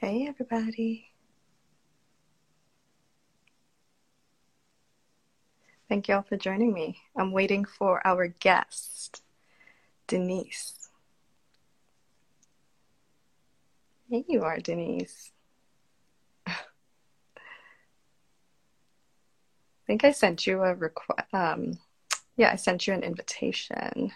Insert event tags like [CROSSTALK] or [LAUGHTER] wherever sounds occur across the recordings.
Hey, everybody. Thank you all for joining me. I'm waiting for our guest, Denise. Here you are, Denise. [LAUGHS] I think I sent you a request. Um, yeah, I sent you an invitation.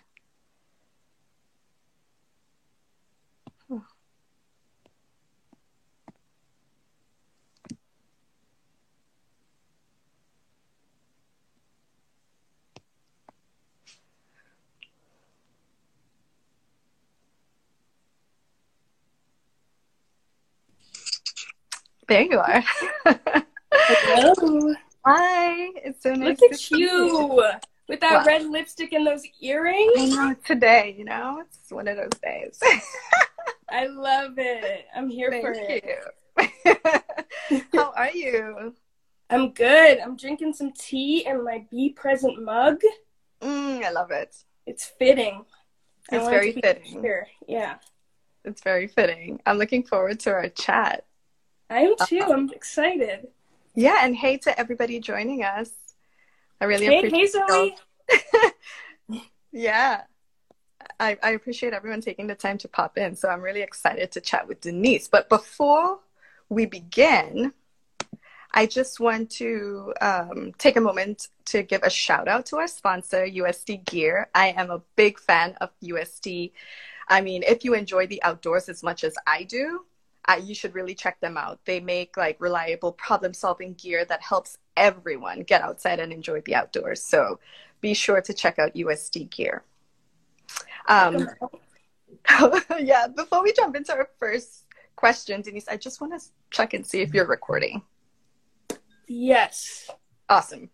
There you are. Hello. Hi. It's so nice Look to at see you with that red lipstick and those earrings. I know today, you know, it's one of those days. I love it. I'm here for Thank it. you. [LAUGHS] How are you? I'm good. I'm drinking some tea in my Be Present mug. Mm, I love it. It's fitting. It's very fitting. Here. Yeah. It's very fitting. I'm looking forward to our chat. I am too. I'm excited. Yeah, and hey to everybody joining us. I really Hey, appreciate hey, Zoe. [LAUGHS] Yeah. I, I appreciate everyone taking the time to pop in. So I'm really excited to chat with Denise. But before we begin, I just want to um, take a moment to give a shout out to our sponsor, UST Gear. I am a big fan of UST. I mean, if you enjoy the outdoors as much as I do, uh, you should really check them out. They make like reliable problem solving gear that helps everyone get outside and enjoy the outdoors. So be sure to check out UST Gear. Um, [LAUGHS] yeah, before we jump into our first question, Denise, I just want to check and see if you're recording. Yes. Awesome.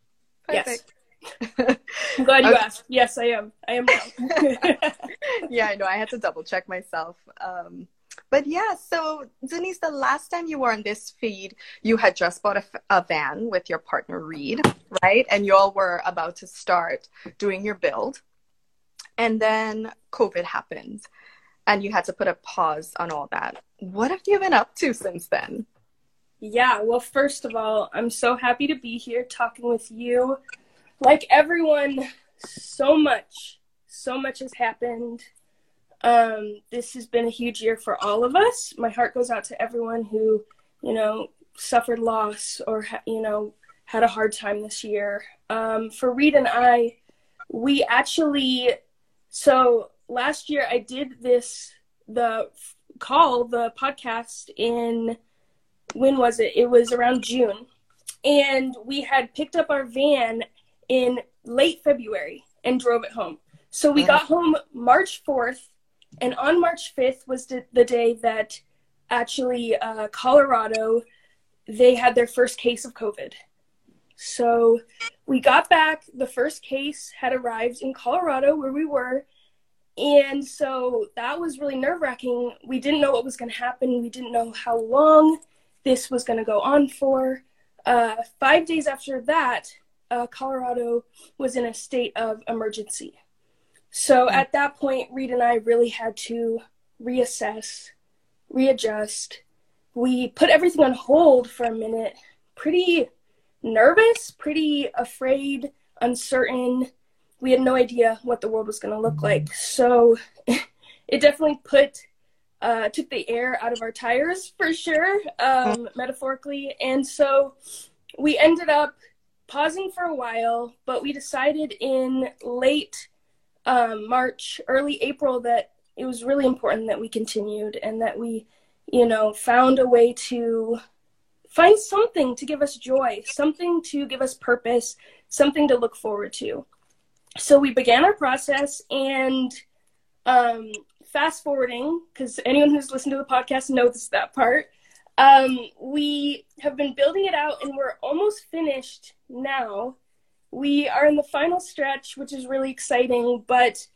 Yes. [LAUGHS] I'm glad you Okay. asked. Yes, I am. I am [LAUGHS] yeah, I know. I had to double check myself. Um, but yeah, so Denise, the last time you were on this feed, you had just bought a van with your partner Reed, right? And you all were about to start doing your build. And then COVID happened and you had to put a pause on all that. What have you been up to since then? Yeah, well, first of all, I'm so happy to be here talking with you. Like everyone, so much, so much has happened. Um, this has been a huge year for all of us. My heart goes out to everyone who, you know, suffered loss or, ha- you know, had a hard time this year. Um, for Reed and I, we actually, so last year I did this, the f- call, the podcast in when was it? It was around June. And we had picked up our van in late February and drove it home. So we Mhm. got home March 4th, and on March 5th was the, day that actually uh, Colorado they had their first case of COVID. So we got back, the first case had arrived in Colorado where we were. And so that was really nerve wracking. We didn't know what was going to happen. We didn't know how long this was going to go on for. Uh, five days after that, uh, Colorado was in a state of emergency. So at that point, Reed and I really had to reassess, readjust. We put everything on hold for a minute, pretty nervous, pretty afraid, uncertain. We had no idea what the world was going to look like. So [LAUGHS] it definitely put uh, took the air out of our tires for sure, um, metaphorically. And so we ended up pausing for a while, but we decided in late um, March, early April that it was really important that we continued and that we, you know, found a way to find something to give us joy, something to give us purpose, something to look forward to. So we began our process and um, fast forwarding, because anyone who's listened to the podcast knows that part. Um, we have been building it out and we're almost finished now. We are in the final stretch, which is really exciting, but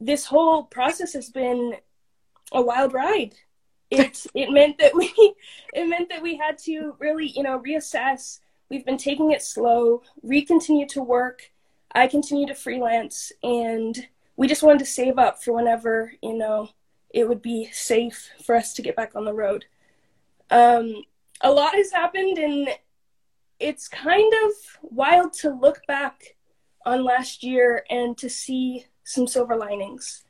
this whole process has been a wild ride. It [LAUGHS] it meant that we it meant that we had to really, you know, reassess. We've been taking it slow, re continue to work. I continue to freelance and we just wanted to save up for whenever, you know, it would be safe for us to get back on the road. Um, a lot has happened, and it's kind of wild to look back on last year and to see some silver linings.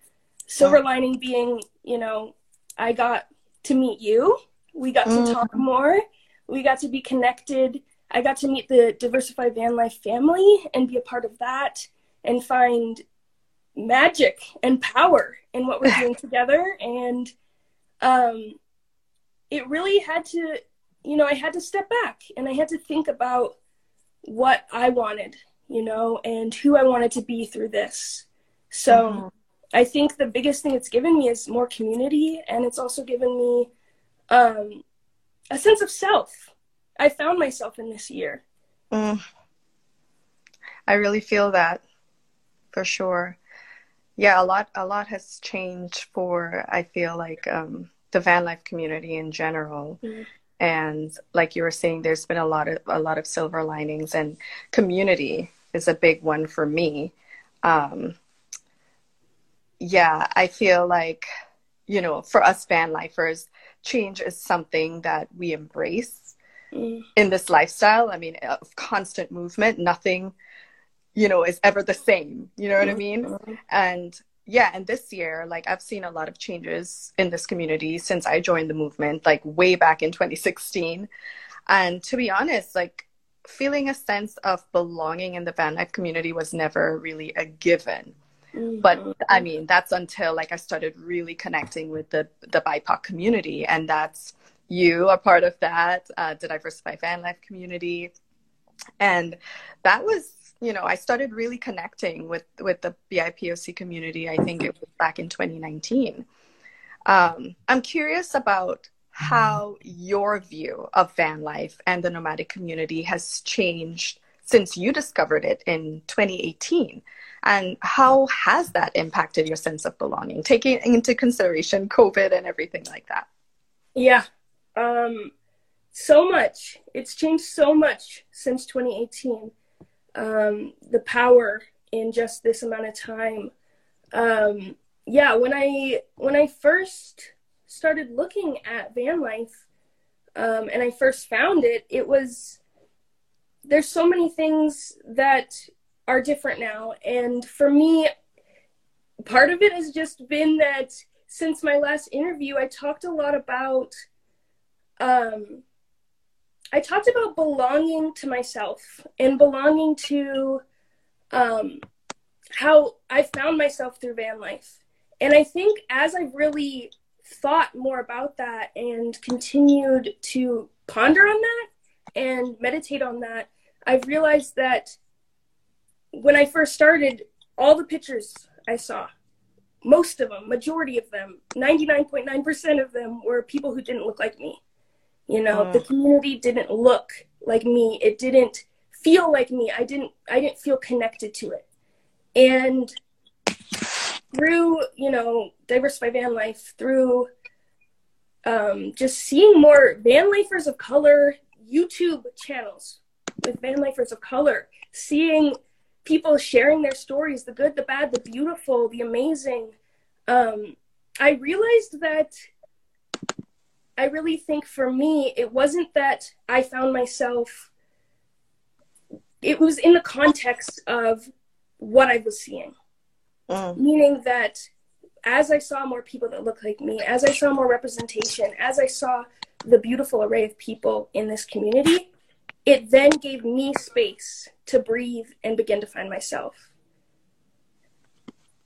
Silver lining being, you know, I got to meet you. We got to Mm. talk more. We got to be connected. I got to meet the Diversified Van Life family and be a part of that and find magic and power in what we're [LAUGHS] doing together. And um, it really had to, you know, I had to step back and I had to think about what I wanted, you know, and who I wanted to be through this. So Mhm. I think the biggest thing it's given me is more community, and it's also given me um, a sense of self. I found myself in this year. Mm. I really feel that for sure. Yeah, a lot a lot has changed for I feel like um, the van life community in general. Mhm. And like you were saying, there's been a lot of a lot of silver linings, and community is a big one for me. Um, yeah, I feel like you know, for us van lifers, change is something that we embrace Mm. in this lifestyle. I mean, of constant movement, nothing, you know, is ever the same. You know what I mean? And yeah, and this year, like I've seen a lot of changes in this community since I joined the movement, like way back in [LAUGHS] 2016. And to be honest, like feeling a sense of belonging in the van life community was never really a given. Mm. But I mean, that's until like I started really connecting with the the BIPOC community, and that's you are part of that, uh, the Diversified Van Life community, and that was you know I started really connecting with with the BIPOC community. I think it was back in 2019. Um, I'm curious about how your view of van life and the nomadic community has changed since you discovered it in 2018 and how has that impacted your sense of belonging taking into consideration covid and everything like that Yeah. Um, so much. It's changed so much since 2018. Um, the power in just this amount of time. Um, yeah, when I when I first started looking at van life, um, and I first found it, it was there's so many things that are different now, and for me, part of it has just been that since my last interview, I talked a lot about um, I talked about belonging to myself and belonging to um, how I found myself through van life. And I think as I've really thought more about that and continued to ponder on that and meditate on that, I've realized that when I first started, all the pictures I saw, most of them, majority of them, 99.9% of them were people who didn't look like me. You know, Mm. the community didn't look like me. It didn't feel like me. I didn't I didn't feel connected to it. And through, you know, diversify van life, through um, just seeing more van lifers of color YouTube channels with van lifers of color, seeing people sharing their stories, the good, the bad, the beautiful, the amazing. Um, I realized that I really think for me, it wasn't that I found myself, it was in the context of what I was seeing. Mm. Meaning that as I saw more people that look like me, as I saw more representation, as I saw the beautiful array of people in this community, it then gave me space to breathe and begin to find myself.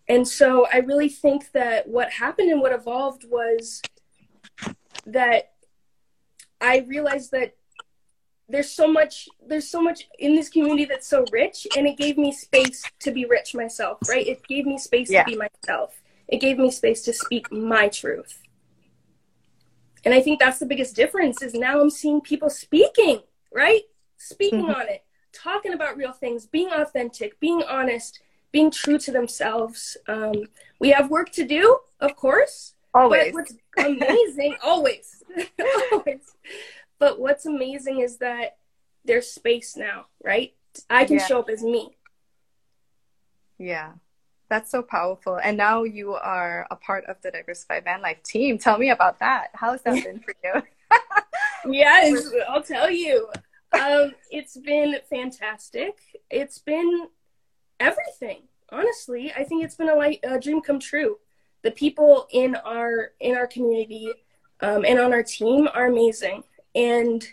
And so I really think that what happened and what evolved was that I realized that there's so much there's so much in this community that's so rich and it gave me space to be rich myself, right? It gave me space Yeah. to be myself. It gave me space to speak my truth. And I think that's the biggest difference is now I'm seeing people speaking, right? Speaking Mhm. on it, talking about real things, being authentic, being honest, being true to themselves. Um, we have work to do, of course. Always But what's amazing, [LAUGHS] always, always. But what's amazing is that there's space now, right? I can Yeah. show up as me. yeah that's so powerful and now you are a part of the diversified van life team tell me about that how has that been for you [LAUGHS] yes, I'll tell you. Um, it's been fantastic. It's been everything. Honestly, I think it's been a, light, a dream come true. The people in our in our community um, and on our team are amazing. And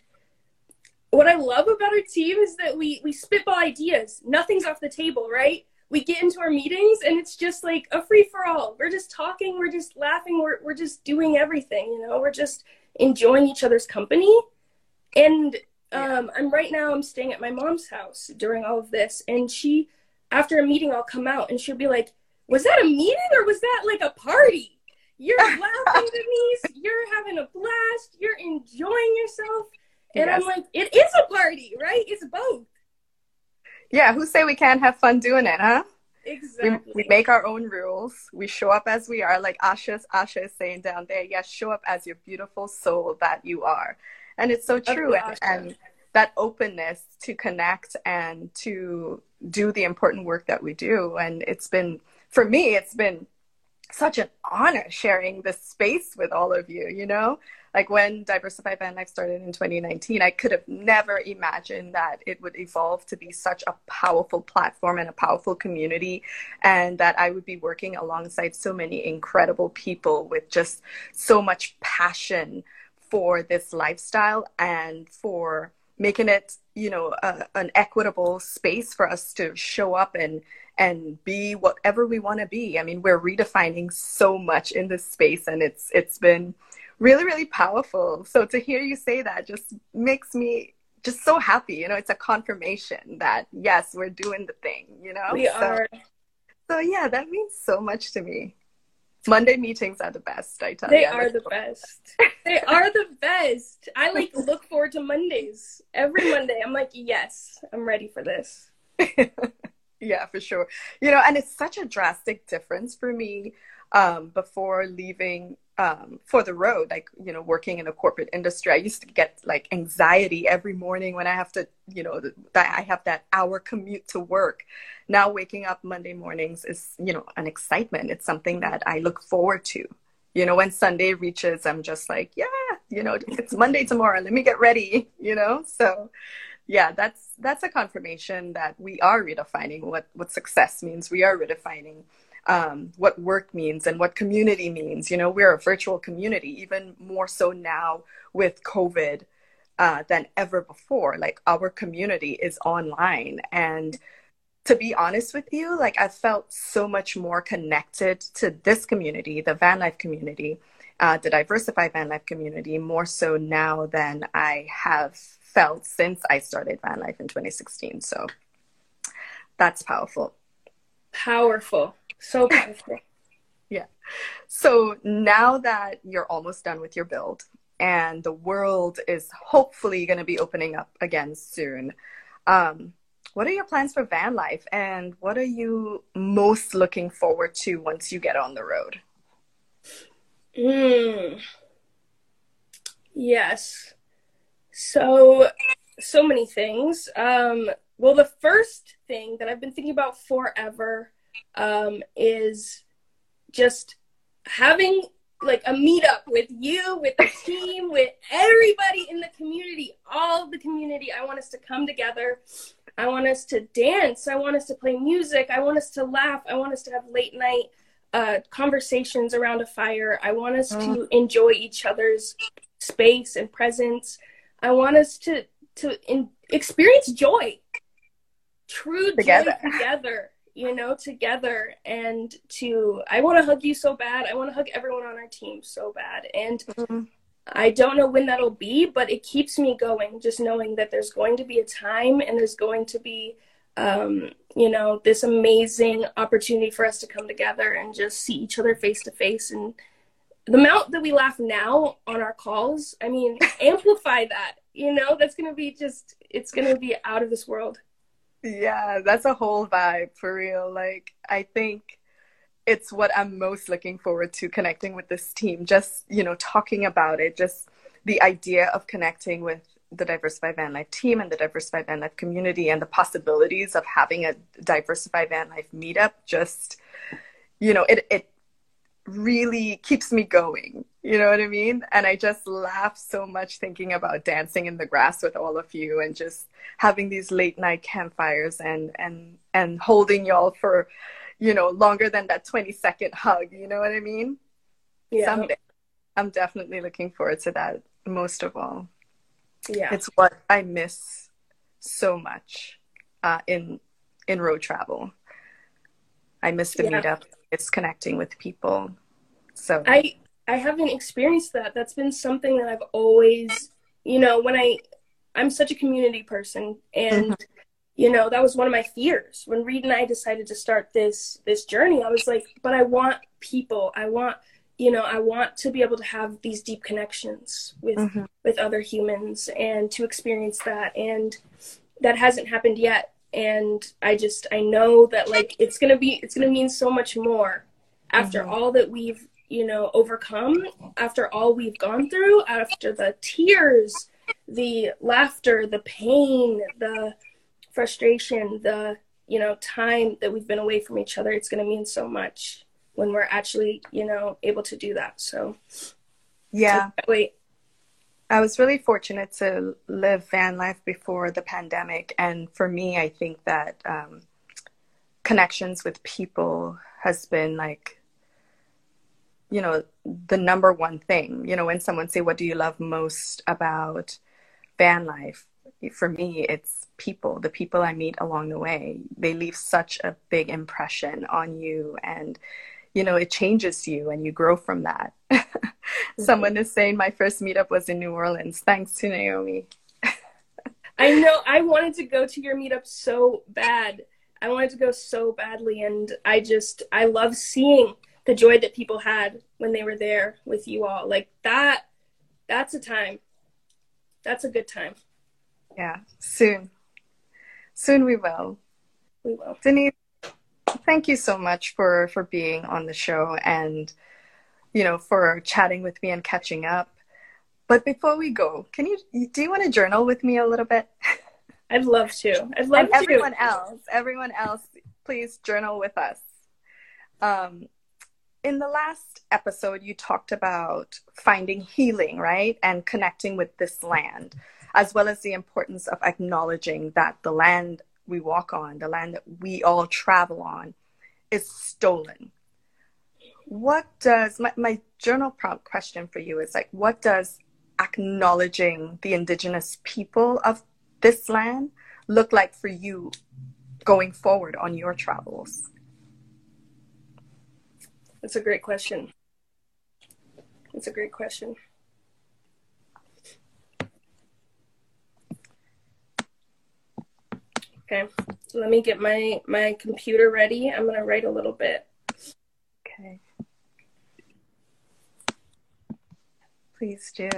what I love about our team is that we we spitball ideas. Nothing's off the table, right? We get into our meetings and it's just like a free for all. We're just talking, we're just laughing, we're we're just doing everything, you know. We're just enjoying each other's company. And um, I'm right now I'm staying at my mom's house during all of this, and she after a meeting I'll come out and she'll be like, "Was that a meeting or was that like a party?" You're [LAUGHS] laughing, Denise. You're having a blast. You're enjoying yourself. And yes. I'm like, it is a party, right? It's both. Yeah, who say we can't have fun doing it, huh? Exactly. We, we make our own rules. We show up as we are, like Asha, Asha is saying down there. Yes, show up as your beautiful soul that you are. And it's so true. And, and that openness to connect and to do the important work that we do. And it's been, for me, it's been such an honor sharing this space with all of you, you know? Like when Diversify Van Life started in 2019, I could have never imagined that it would evolve to be such a powerful platform and a powerful community, and that I would be working alongside so many incredible people with just so much passion for this lifestyle and for making it you know a, an equitable space for us to show up and and be whatever we want to be. I mean we're redefining so much in this space and it's it's been really really powerful. So to hear you say that just makes me just so happy you know it's a confirmation that yes we're doing the thing you know? We so, are. so yeah that means so much to me [LAUGHS] Monday meetings are the best, I tell they you. They are the best. they are the best. I like look forward to Mondays. Every Monday, I'm like, yes, I'm ready for this. [LAUGHS] yeah, for sure. You know, and it's such a drastic difference for me um, before leaving um, for the road, like, you know, working in a corporate industry, I used to get like anxiety every morning when I have to, you know, that I have that hour commute to work. Now waking up Monday mornings is, you know, an excitement. It's something that I look forward to. You know, when Sunday reaches, I'm just like, yeah, you know, it's Monday tomorrow. Let me get ready, [LAUGHS] you know? So, yeah, that's that's a confirmation that we are redefining what what success means. We are redefining um, what work means and what community means. You know, we're a virtual community, even more so now with COVID uh, than ever before. Like our community is online. And to be honest with you, like I felt so much more connected to this community, the van life community, uh, the diversified van life community, more so now than I have felt since I started van life in 2016. So that's powerful. Powerful. So powerful. [LAUGHS] yeah. So now that you're almost done with your build and the world is hopefully going to be opening up again soon, um, what are your plans for van life and what are you most looking forward to once you get on the road? Mm. Yes. So, so many things. Um, well, the first thing that I've been thinking about forever um, is just having like a meetup with you, with the team, with everybody in the community, all the community. I want us to come together. I want us to dance. I want us to play music. I want us to laugh. I want us to have late night uh, conversations around a fire. I want us to mm. enjoy each other's space and presence. I want us to to in- experience joy, true together. joy together you know, together and to I want to hug you so bad. I want to hug everyone on our team so bad. And mm-hmm. I don't know when that'll be, but it keeps me going just knowing that there's going to be a time and there's going to be um, you know, this amazing opportunity for us to come together and just see each other face to face and the amount that we laugh now on our calls, I mean, [LAUGHS] amplify that. You know, that's going to be just it's going to be out of this world. Yeah, that's a whole vibe for real. Like, I think it's what I'm most looking forward to connecting with this team. Just, you know, talking about it, just the idea of connecting with the Diversified Van Life team and the Diversified Van Life community and the possibilities of having a Diversified Van Life meetup just, you know, it, it really keeps me going You know what I mean? And I just laugh so much thinking about dancing in the grass with all of you and just having these late night campfires and and and holding y'all for, you know, longer than that 20 second hug, you know what I mean? Yeah. Someday. I'm definitely looking forward to that most of all. Yeah. It's what I miss so much uh, in in road travel. I miss the Yeah. meetup. It's connecting with people. So I I haven't experienced that. That's been something that I've always, you know, when I I'm such a community person and you know, that was one of my fears. When Reed and I decided to start this this journey, I was like, but I want people. I want, you know, I want to be able to have these deep connections with Mhm. with other humans and to experience that and that hasn't happened yet and I just I know that like it's going to be it's going to mean so much more after Mhm. all that we've you know overcome after all we've gone through after the tears the laughter the pain the frustration the you know time that we've been away from each other. It's going to mean so much when we're actually you know able to do that. So yeah, wait I was really fortunate to live van life before the pandemic, and for me, I think that um, connections with people has been like, you know, the number one thing. You know, when someone say, "What do you love most about van life?" For me, it's people. The people I meet along the way. They leave such a big impression on you, and you know, it changes you, and you grow from that. [LAUGHS] Mm-hmm. Someone is saying my first meetup was in New Orleans. Thanks to Naomi. [LAUGHS] I know I wanted to go to your meetup so bad. I wanted to go so badly and I just I love seeing the joy that people had when they were there with you all. Like that that's a time. That's a good time. Yeah, soon. Soon we will. We will. Denise, thank you so much for for being on the show and you know for chatting with me and catching up. But before we go, can you do you want to journal with me a little bit? [LAUGHS] I'd love to. I'd love and to. everyone else, everyone else, please journal with us. Um, in the last episode, you talked about finding healing, right? And connecting with this land, as well as the importance of acknowledging that the land we walk on, the land that we all travel on, is stolen. What does my, my journal prompt question for you is like, what does acknowledging the indigenous people of this land look like for you going forward on your travels? That's a great question. It's a great question. Okay, let me get my my computer ready. I'm gonna write a little bit. Okay. Please do.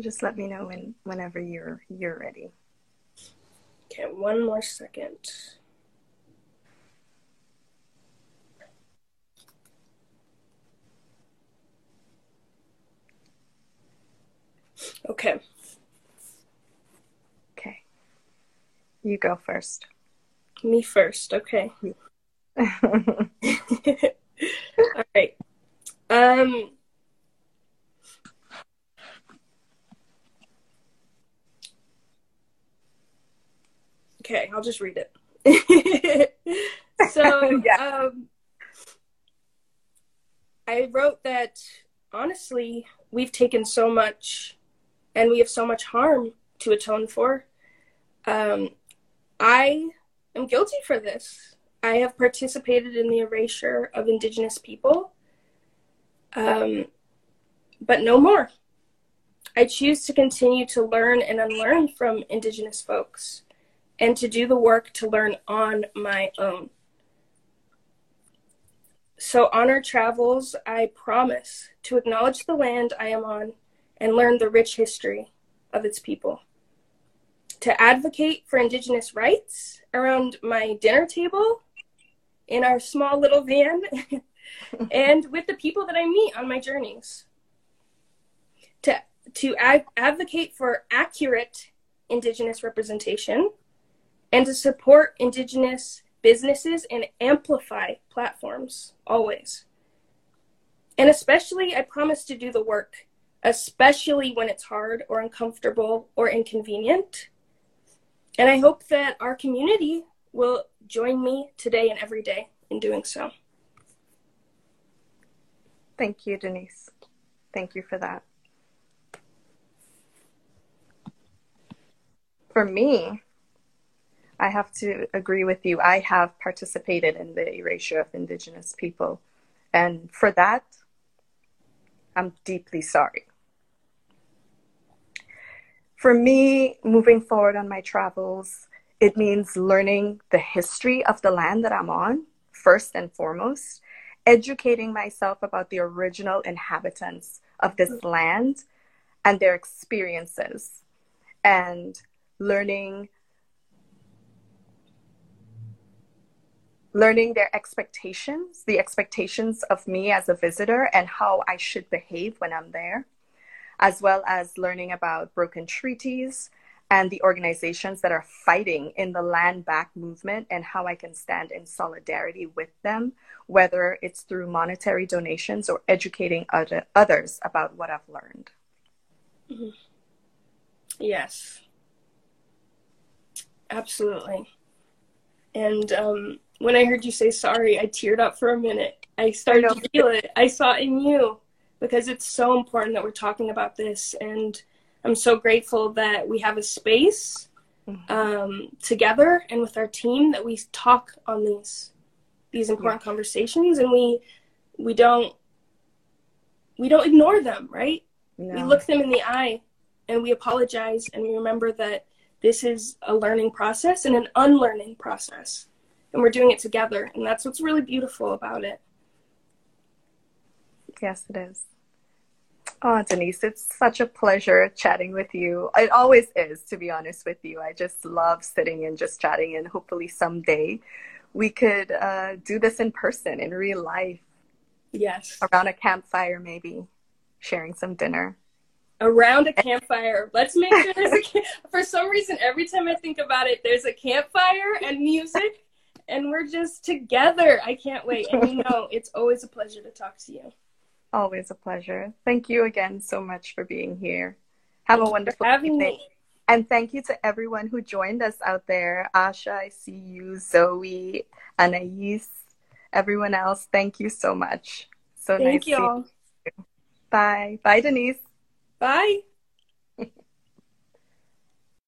Just let me know when whenever you're you're ready. Okay, one more second. Okay. Okay. You go first. Me first. Okay. [LAUGHS] [LAUGHS] All right. Um. Okay, I'll just read it. [LAUGHS] so, Yeah. um, I wrote that honestly, we've taken so much and we have so much harm to atone for. Um, I am guilty for this. I have participated in the erasure of Indigenous people, um, but no more. I choose to continue to learn and unlearn from Indigenous folks and to do the work to learn on my own. So, on our travels, I promise to acknowledge the land I am on and learn the rich history of its people. To advocate for Indigenous rights around my dinner table in our small little van [LAUGHS] and with the people that I meet on my journeys. To, to ad- advocate for accurate Indigenous representation and to support Indigenous businesses and amplify platforms always. And especially, I promise to do the work, especially when it's hard or uncomfortable or inconvenient. And I hope that our community will join me today and every day in doing so. Thank you, Denise. Thank you for that. For me, I have to agree with you. I have participated in the erasure of Indigenous people. And for that, I'm deeply sorry. For me, moving forward on my travels, it means learning the history of the land that I'm on, first and foremost, educating myself about the original inhabitants of this land and their experiences, and learning learning their expectations, the expectations of me as a visitor, and how I should behave when I'm there, as well as learning about broken treaties and the organizations that are fighting in the land back movement and how I can stand in solidarity with them, whether it's through monetary donations or educating other, others about what I've learned. Mm-hmm. Yes, absolutely. And um, when I heard you say sorry, I teared up for a minute. I started I to feel it. I saw it in you because it's so important that we're talking about this. And I'm so grateful that we have a space mm-hmm. um, together and with our team that we talk on these these important yeah. conversations and we we don't we don't ignore them right no. we look them in the eye and we apologize and we remember that this is a learning process and an unlearning process and we're doing it together. And that's what's really beautiful about it. Yes, it is. Oh, Denise, it's such a pleasure chatting with you. It always is, to be honest with you. I just love sitting and just chatting, and hopefully someday we could uh, do this in person, in real life. Yes. Around a campfire, maybe, sharing some dinner. Around a campfire. Let's make sure there's a. [LAUGHS] For some reason, every time I think about it, there's a campfire and music and we're just together. I can't wait. And you know, it's always a pleasure to talk to you. Always a pleasure. Thank you again so much for being here. Have Thank a wonderful having evening. Me. And thank you to everyone who joined us out there. Asha, I see you, Zoe, Anais, everyone else. Thank you so much. So thank nice. Y'all. You. Bye. Bye, Denise. Bye.